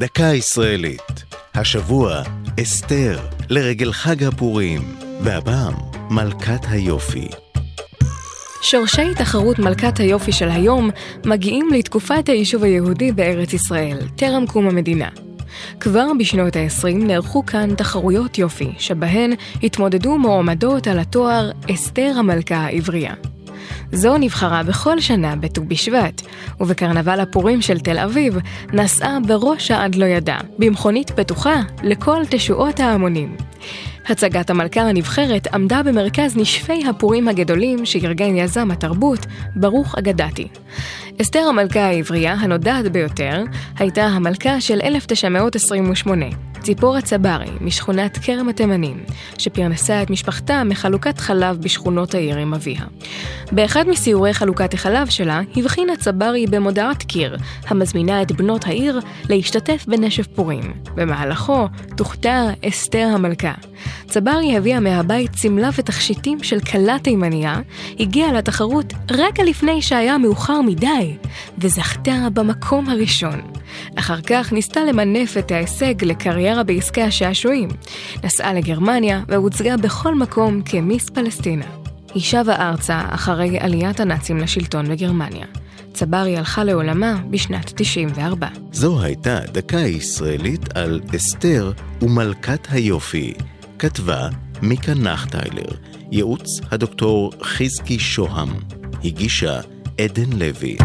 דקה ישראלית. השבוע, אסתר, לרגל חג הפורים, והפעם, מלכת היופי. שורשי תחרות מלכת היופי של היום מגיעים לתקופת היישוב היהודי בארץ ישראל, טרם קום המדינה. כבר בשנות ה-20 נערכו כאן תחרויות יופי, שבהן התמודדו מועמדות על התואר אסתר המלכה העברייה. זו נבחרה בכל שנה בט"ו בשבט, ובקרנבל הפורים של תל אביב נסעה בראש העד לא ידע, במכונית פתוחה לכל תשועות ההמונים. הצגת המלכה הנבחרת עמדה במרכז נשפי הפורים הגדולים שארגן יזם התרבות, ברוך אגדתי. אסתר המלכה העברייה, הנודעת ביותר, הייתה המלכה של 1928, ציפורה צברי, משכונת כרם התימנים, שפרנסה את משפחתה מחלוקת חלב בשכונות העיר עם אביה. באחד מסיורי חלוקת החלב שלה, הבחינה צברי במודעת קיר, המזמינה את בנות העיר להשתתף בנשף פורים. במהלכו תוכתר אסתר המלכה. צברי הביאה מהבית שמלה ותכשיטים של כלה תימניה, הגיעה לתחרות רגע לפני שהיה מאוחר מדי, וזכתה במקום הראשון. אחר כך ניסתה למנף את ההישג לקריירה בעסקי השעשועים. נסעה לגרמניה והוצגה בכל מקום כמיס פלסטינה. היא שבה ארצה אחרי עליית הנאצים לשלטון בגרמניה. צברי הלכה לעולמה בשנת 94. זו הייתה דקה ישראלית על אסתר ומלכת היופי. כתבה מיקה נחטיילר, ייעוץ הדוקטור חזקי שוהם, הגישה עדן לוי.